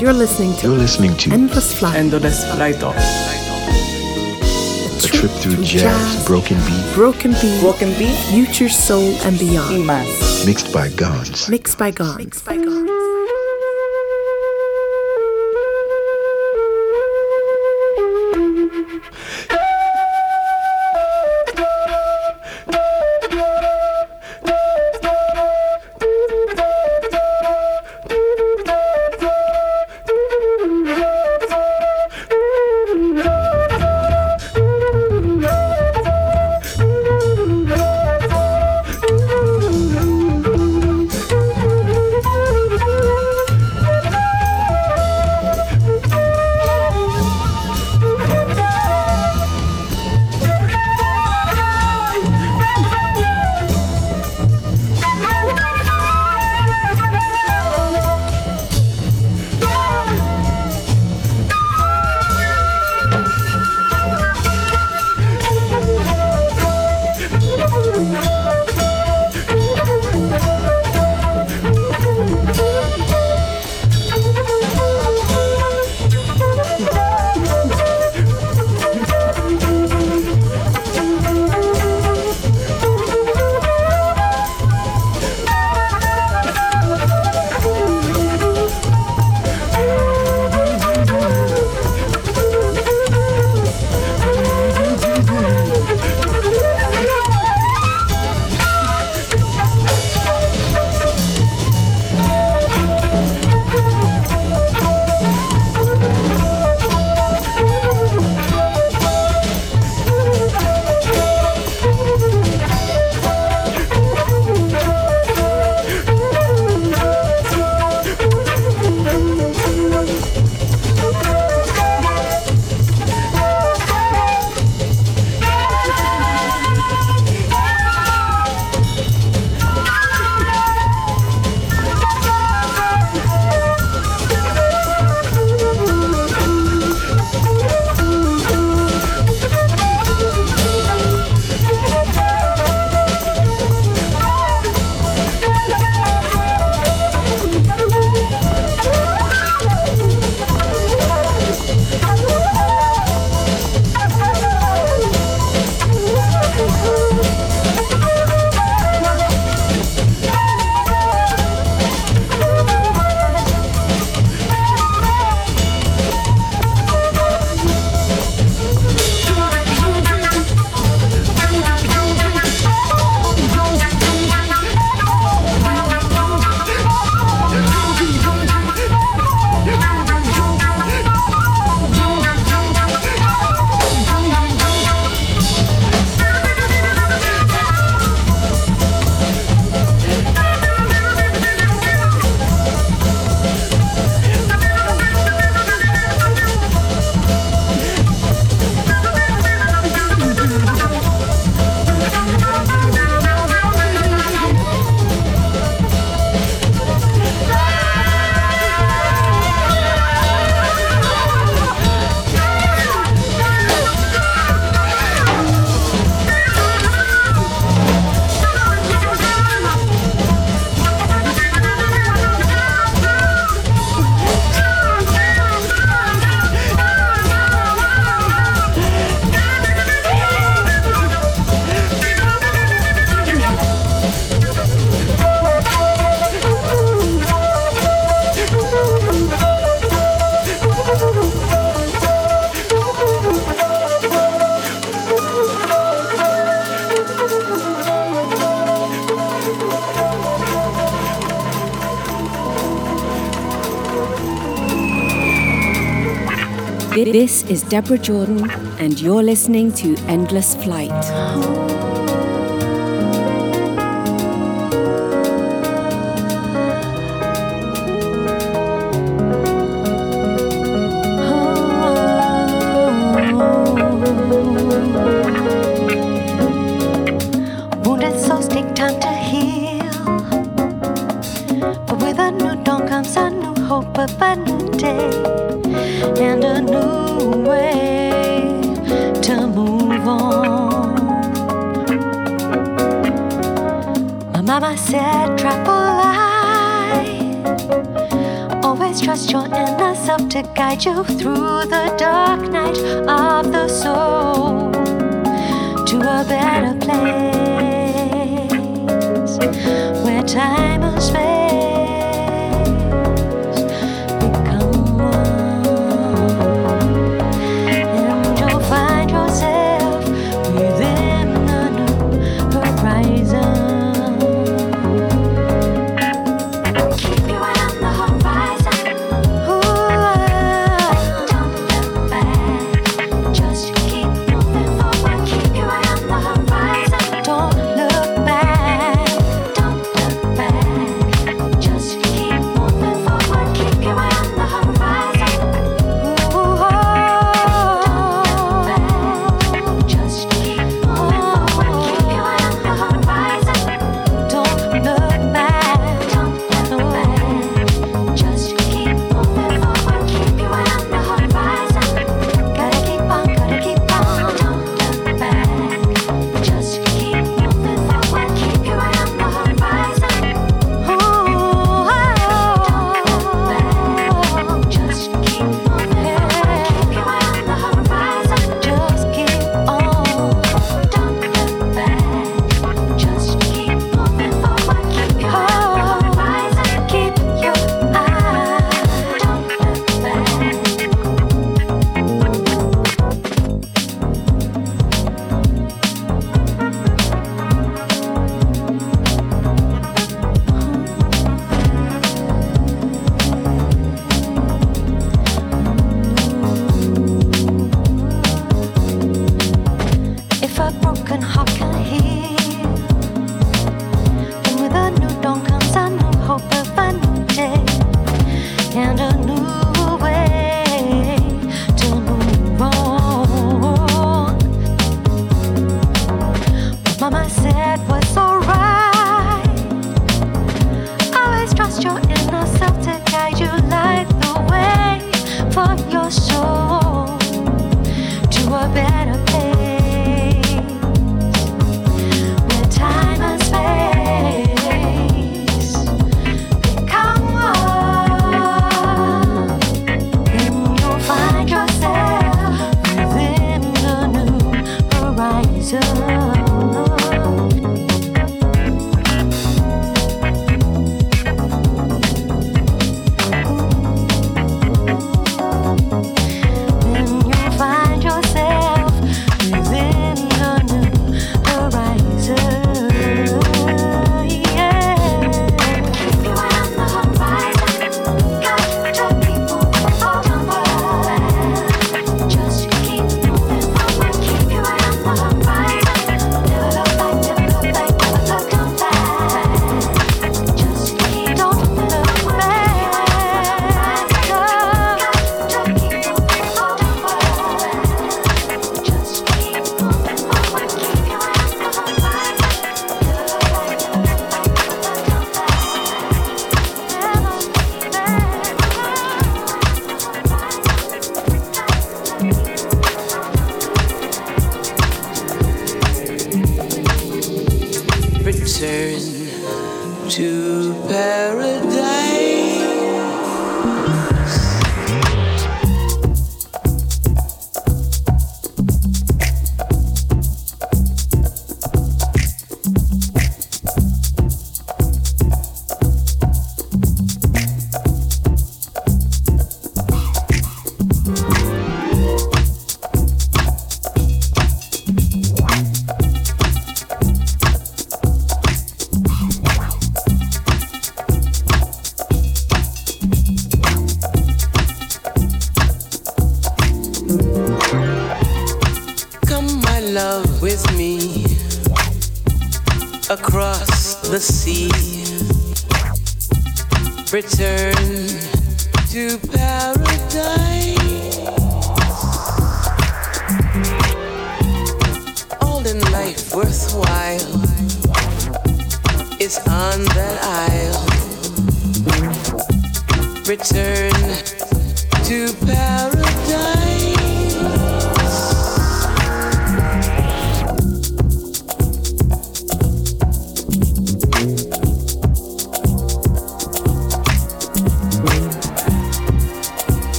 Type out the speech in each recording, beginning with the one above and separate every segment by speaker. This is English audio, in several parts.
Speaker 1: You're listening to
Speaker 2: You're listening to
Speaker 1: Endless Flight.
Speaker 3: Endless Flight.
Speaker 2: a trip through jazz, broken beat,
Speaker 1: Broken Beat,
Speaker 3: Broken Beat,
Speaker 1: Future Soul and Beyond.
Speaker 2: Mixed by gods.
Speaker 1: Mixed by Gone. Mixed by Gone.
Speaker 4: This is Deborah Jordan, and you're listening to Endless Flight.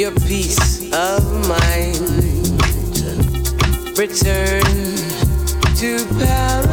Speaker 5: your peace of mind. Return to power.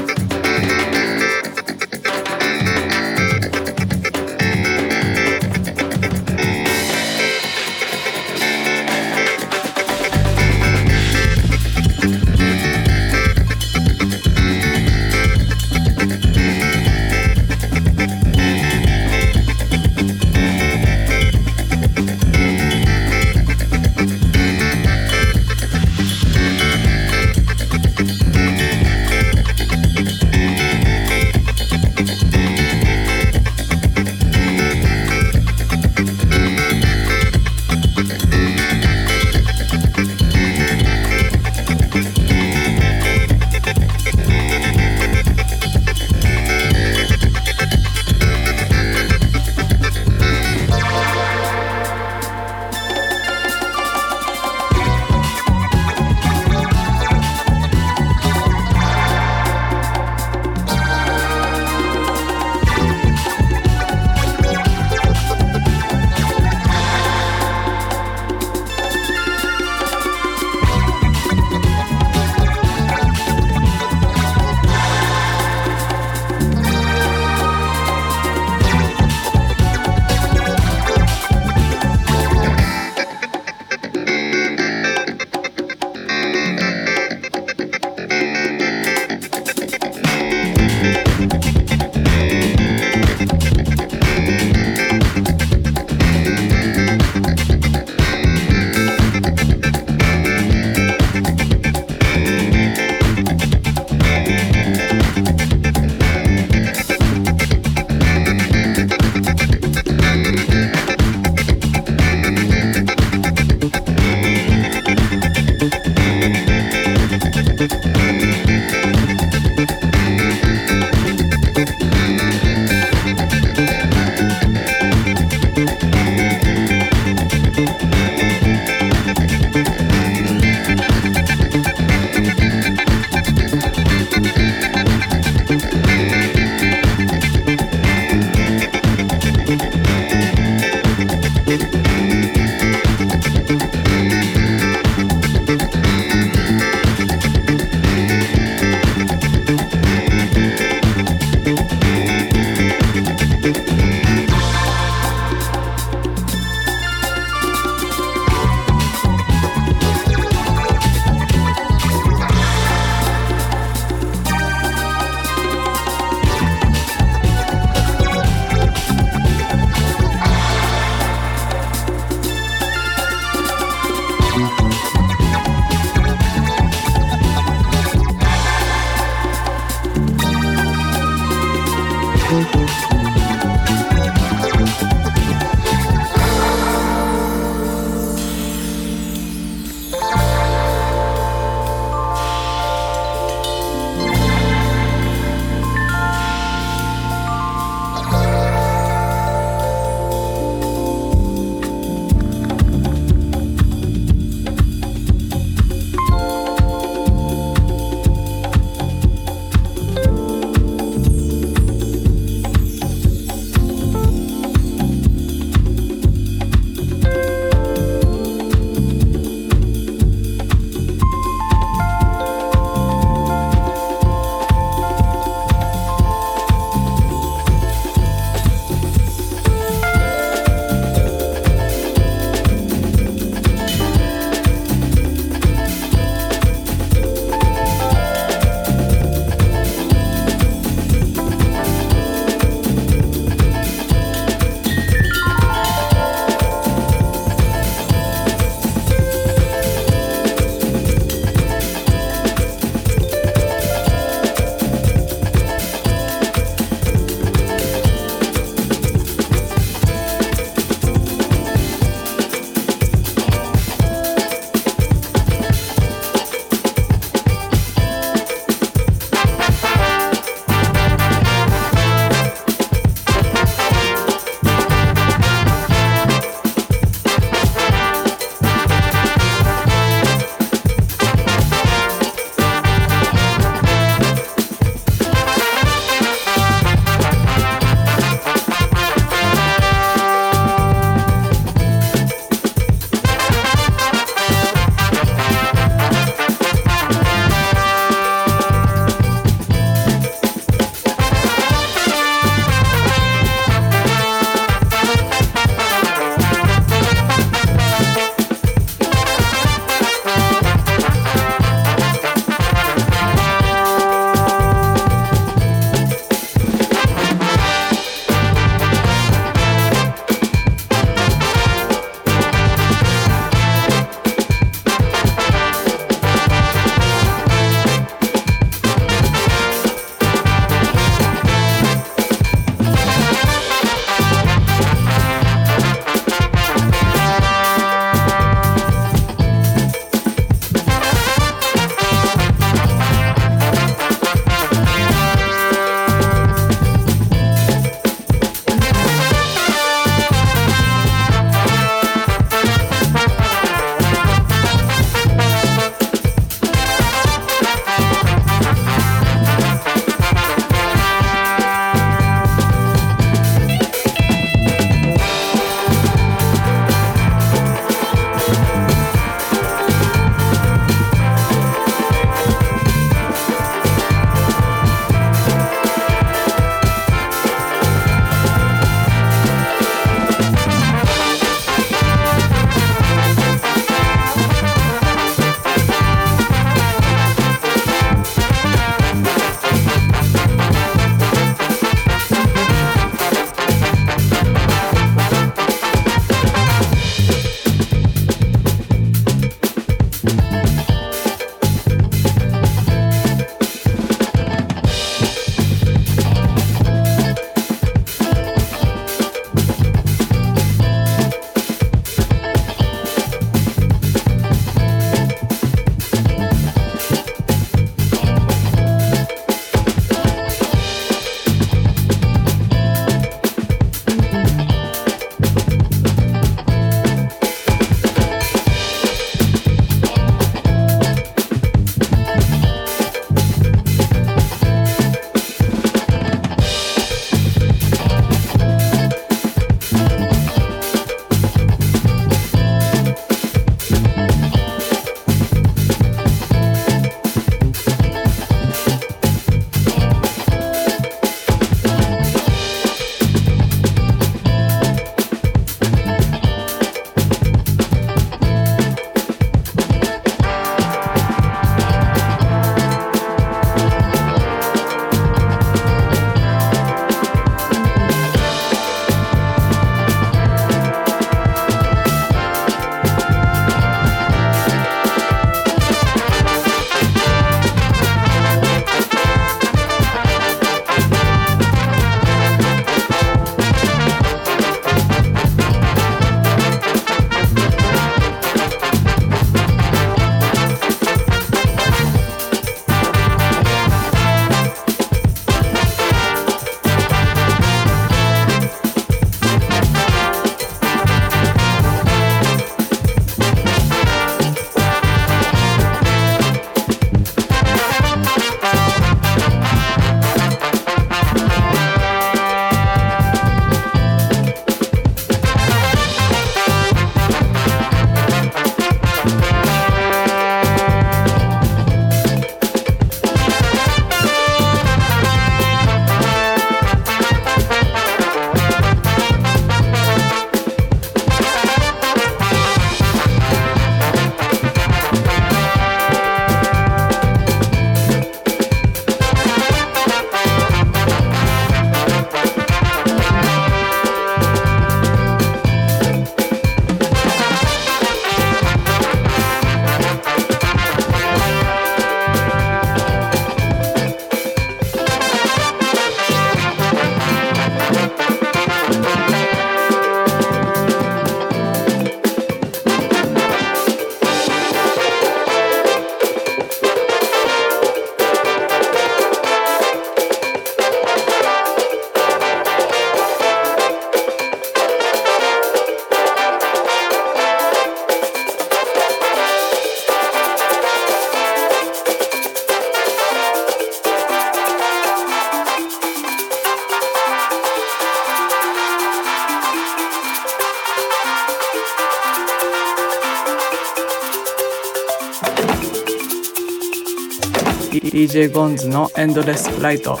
Speaker 3: DJ ゴンズのエンドレスフライト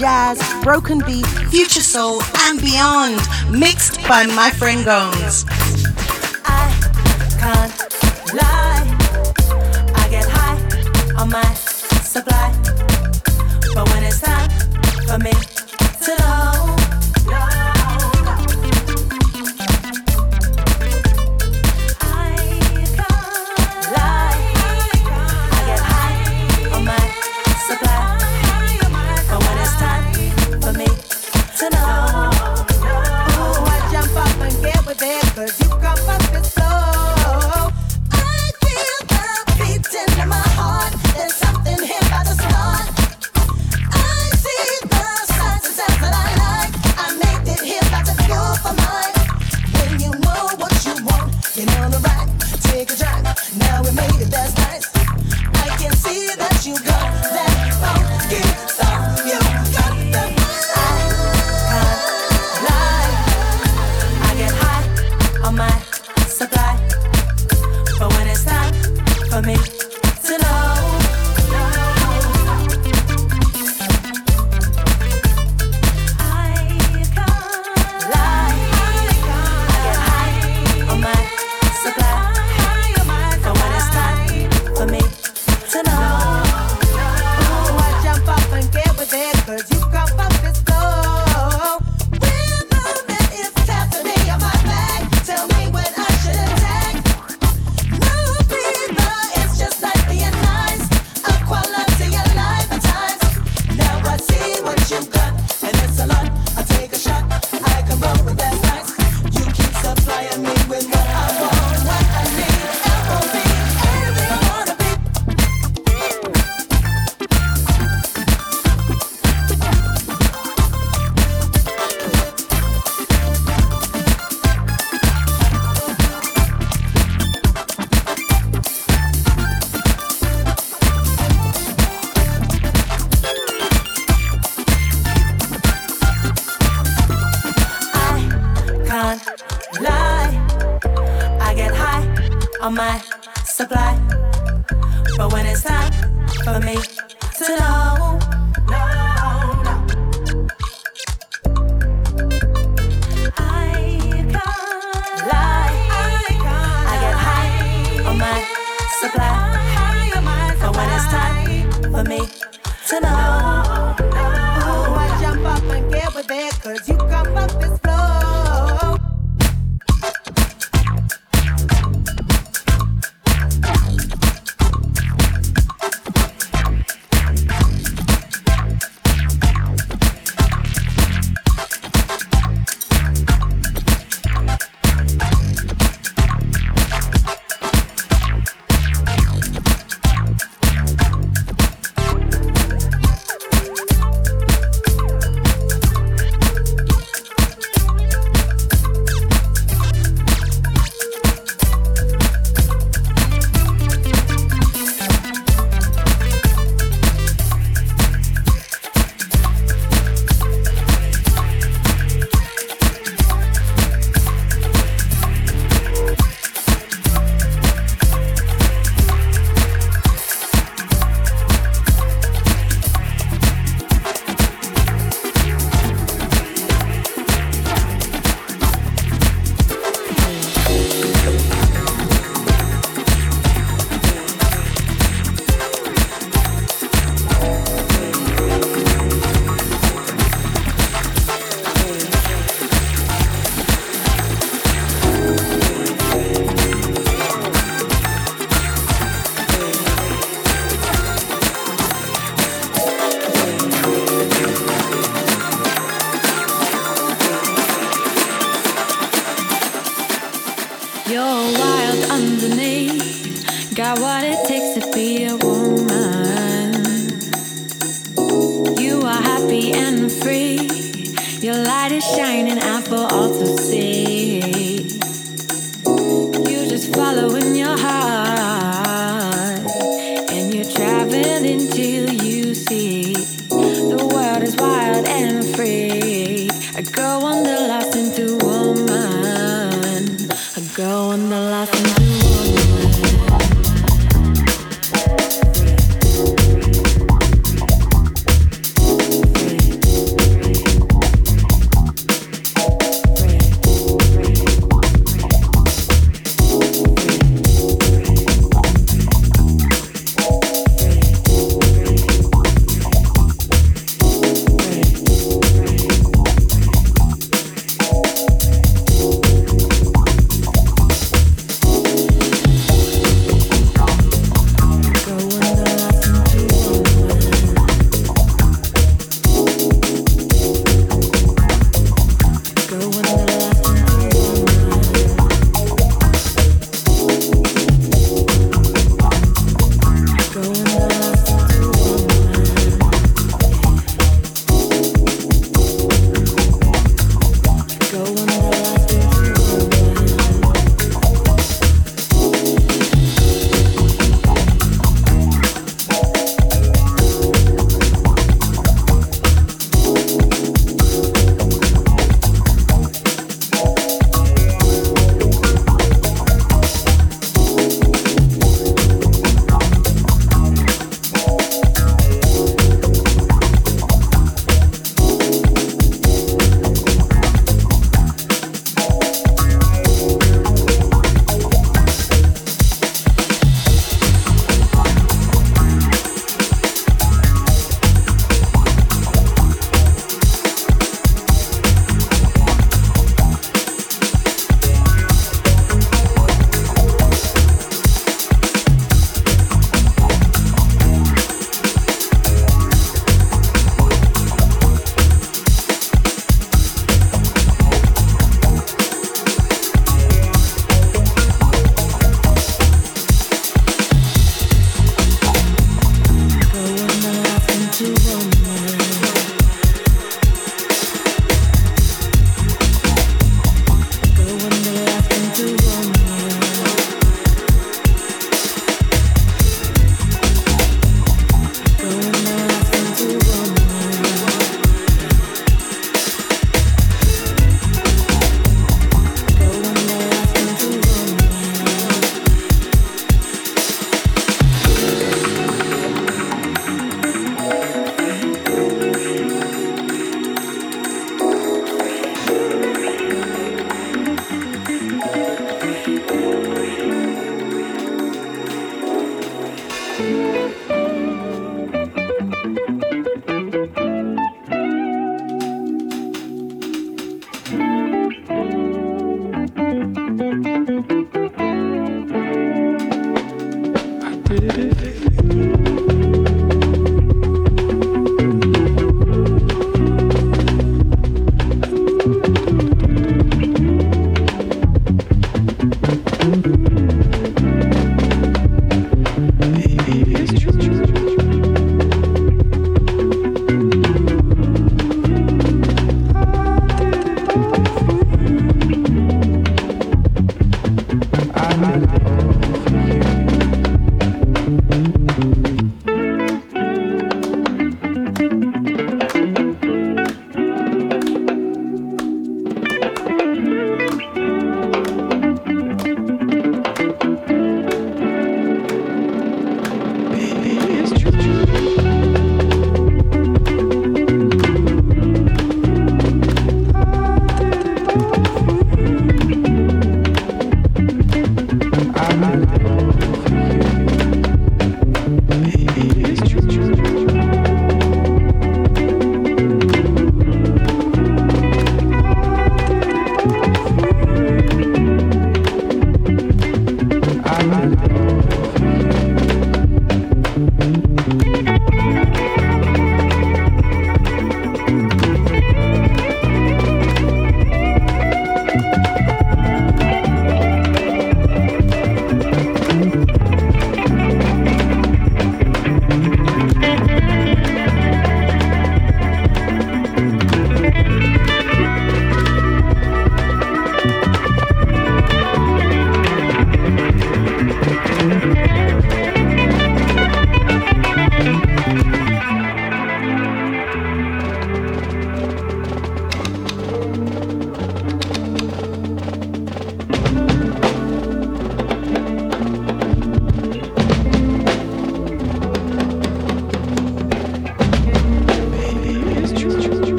Speaker 6: jazz, broken beat, future soul, and beyond, mixed by my friend
Speaker 7: Gomes.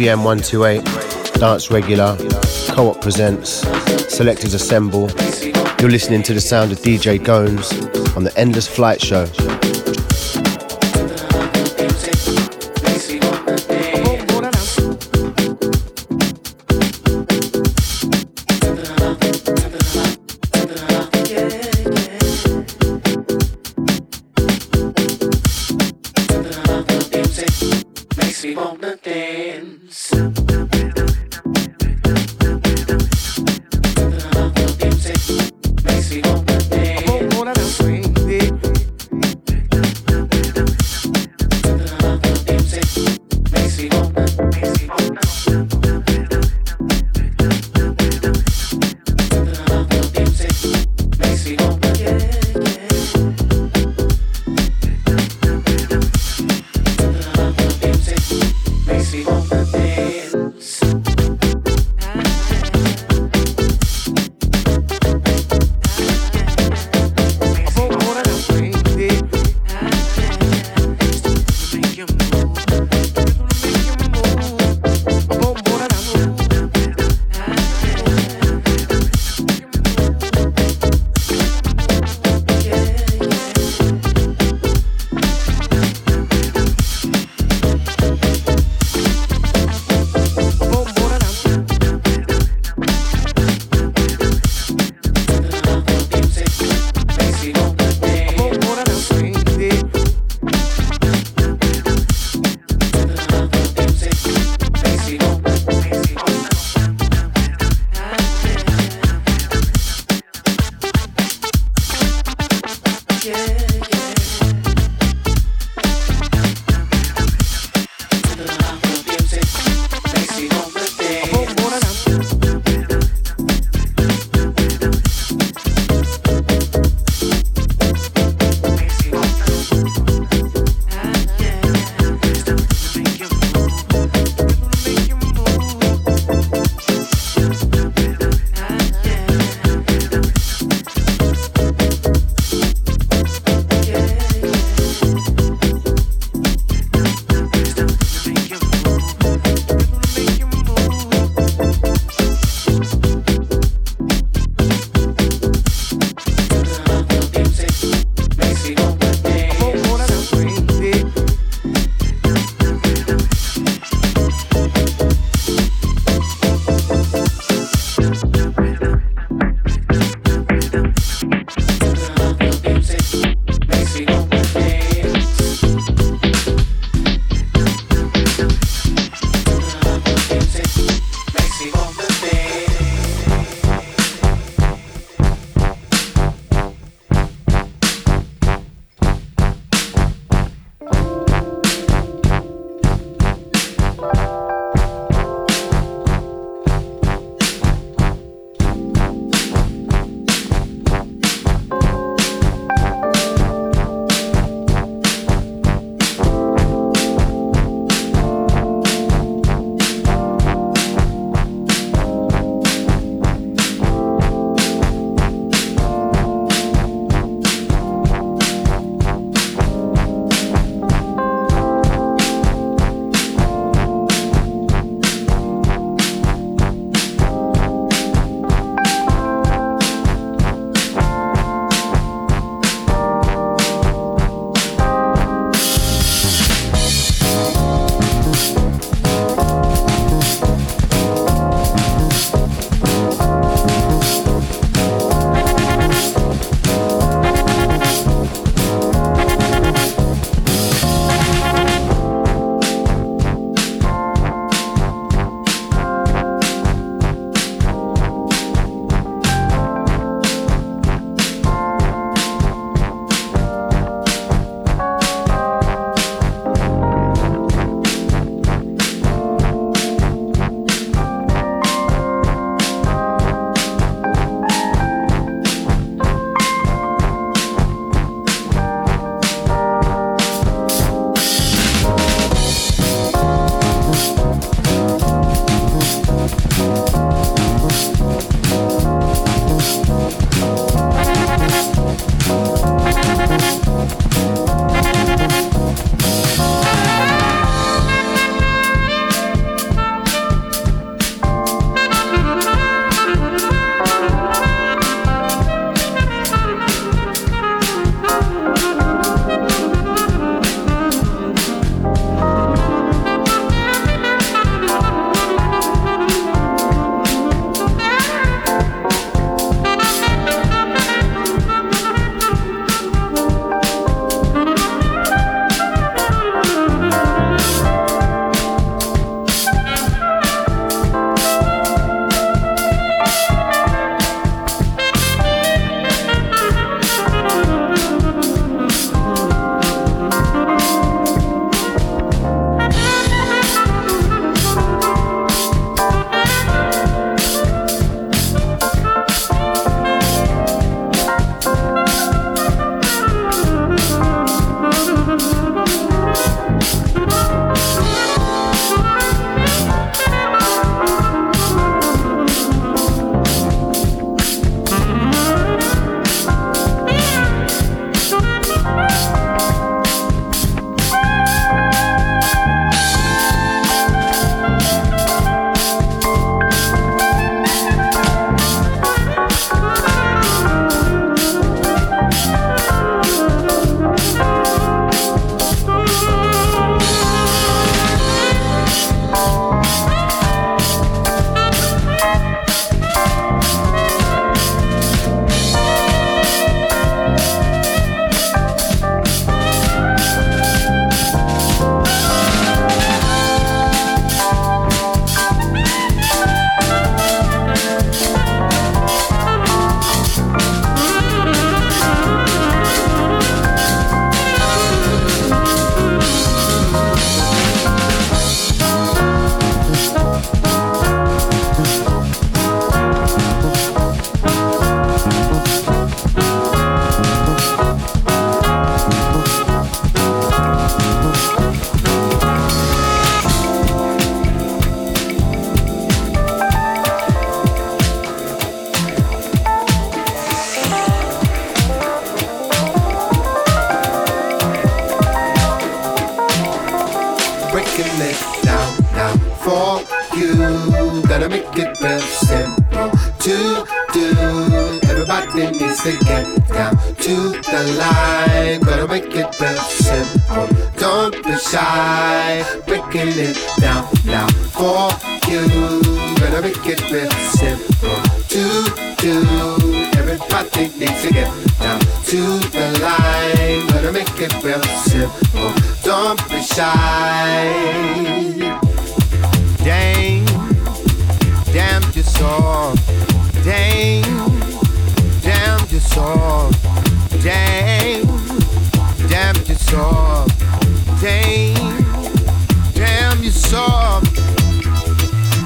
Speaker 8: DVM 128, Dance Regular, Co op Presents, Selectors Assemble. You're listening to the sound of DJ Gomes on the Endless Flight Show.
Speaker 9: Makes me wanna it real simple. Don't be shy. Dang, damn you so. Dang, damn you so. Dang, damn you so. Dang, damn you so.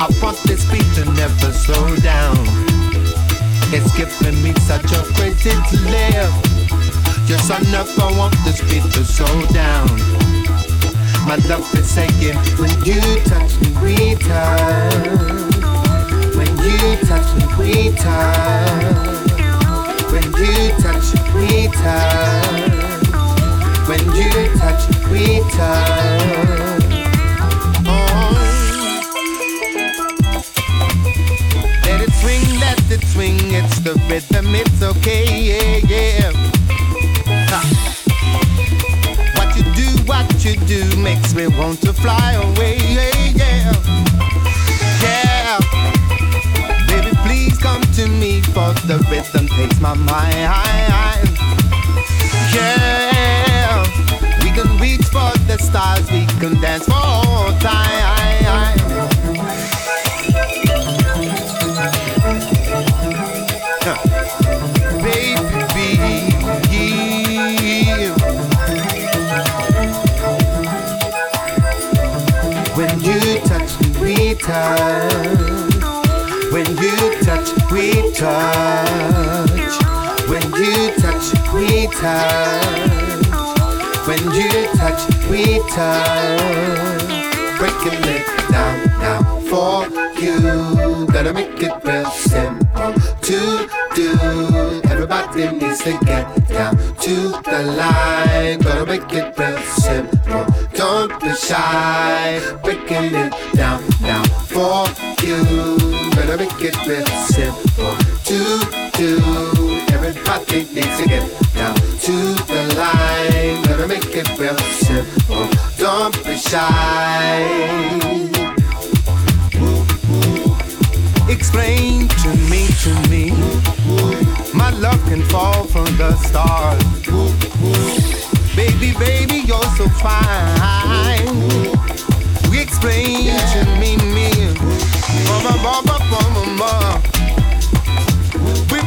Speaker 9: I want this beat to never slow down. It's giving me such a crazy to live. Yes, I never want this beat to slow down. My love is saying when you touch me, we touch. When you touch me, we touch. When you touch, me, we touch. When you touch, me, we touch. Oh. Let it swing, let it swing. It's the rhythm, it's okay, yeah, yeah. You do makes me want to fly away, yeah, yeah. Yeah. Baby, please come to me for the rhythm takes my mind. Yeah. We can reach for the stars, we can dance for all time. Touch. When you touch, we touch. When you touch, we touch. Breaking it down now for you. Gotta make it real simple to do. Everybody needs to get down to the line. Gotta make it real simple. Don't be shy. Breaking it down now for you. Gotta make it real simple. Everybody needs to get down to the line. Gotta make it real simple. Don't be shy. Explain to me, to me. My love can fall from the stars. Baby, baby, you're so fine. Explain to me, me. Mama, mama, mama, mama.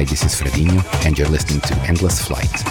Speaker 10: Hi, this is Fredinho, and you're listening to Endless Flight.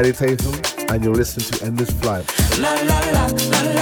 Speaker 11: Friday Tatum, and you're listening to Endless Flight. La, la, la,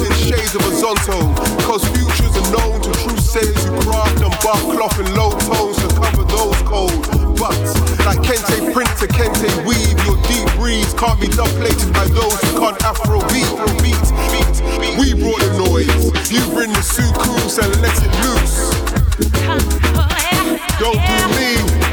Speaker 12: In shades of Azonto. Cause futures are known to true sailors who craft and bark cloth in low tones to cover those cold. But, like Kente print to Kente weave, your deep reeds can't be duplicated by those who can't Afro beat. beat, beat. We brought the noise, you bring the sucrose and let it loose. Don't do me.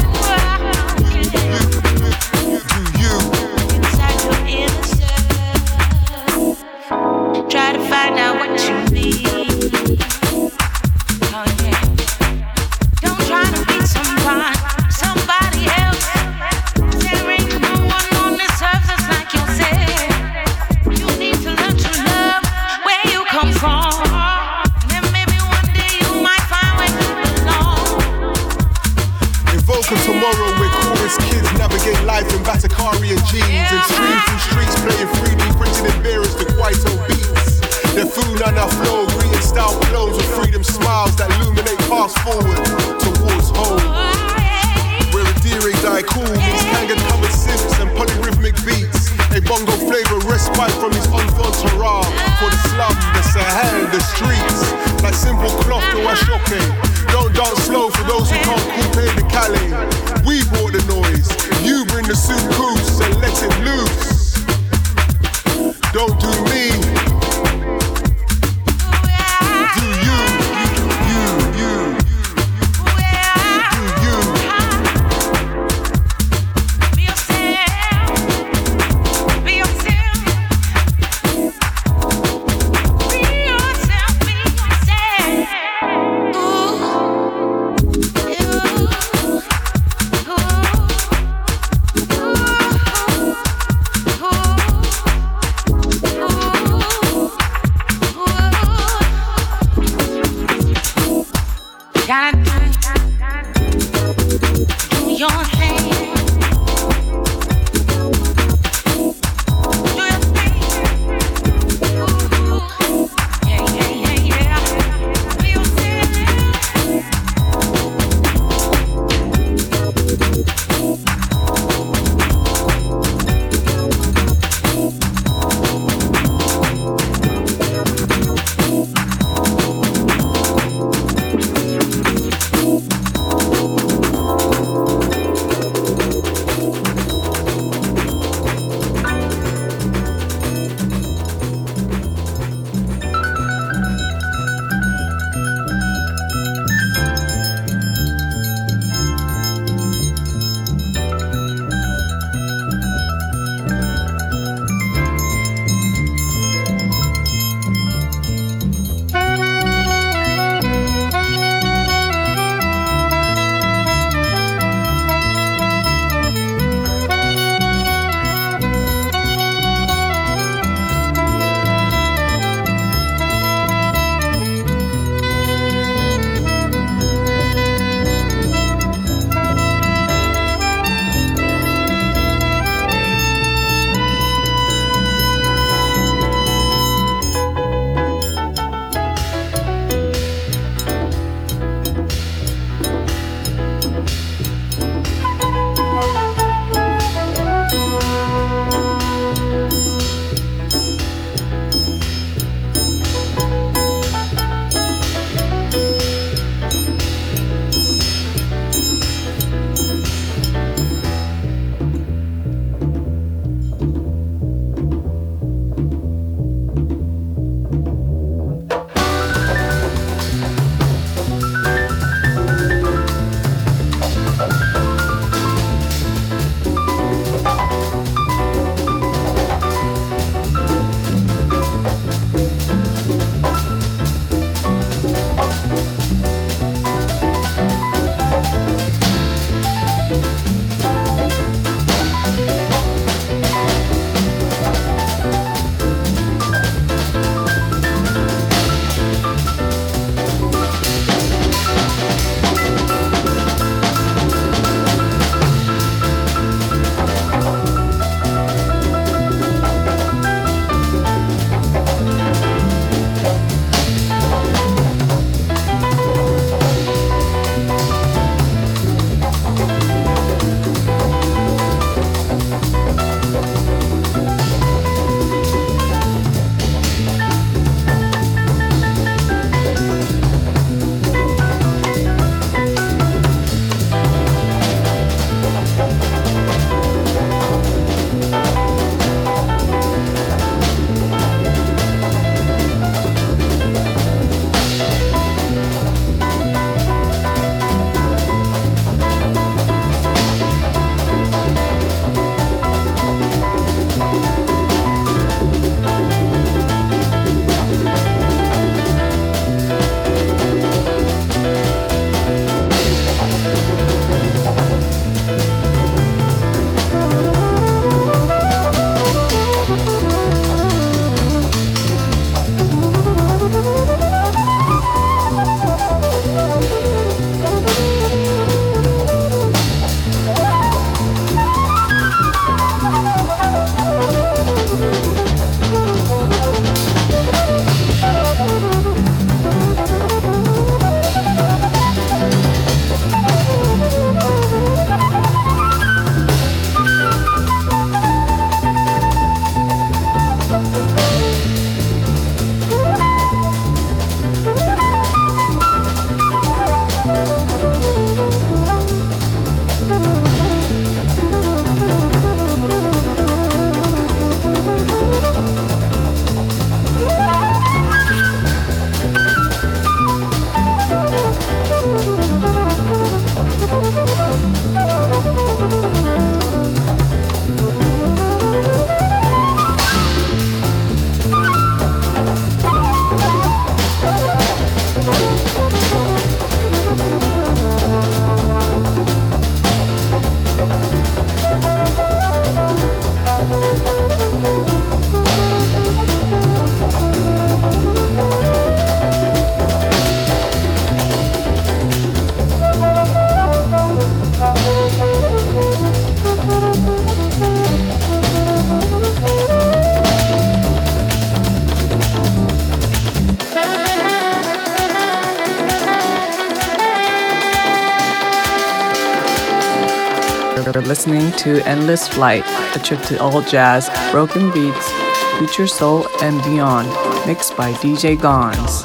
Speaker 3: To Endless Flight, a trip to all jazz, broken beats, future soul, and beyond, mixed by DJ Gons.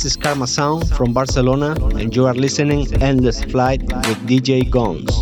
Speaker 13: This is Karma Sound from Barcelona, and you are listening Endless Flight with DJ Gones.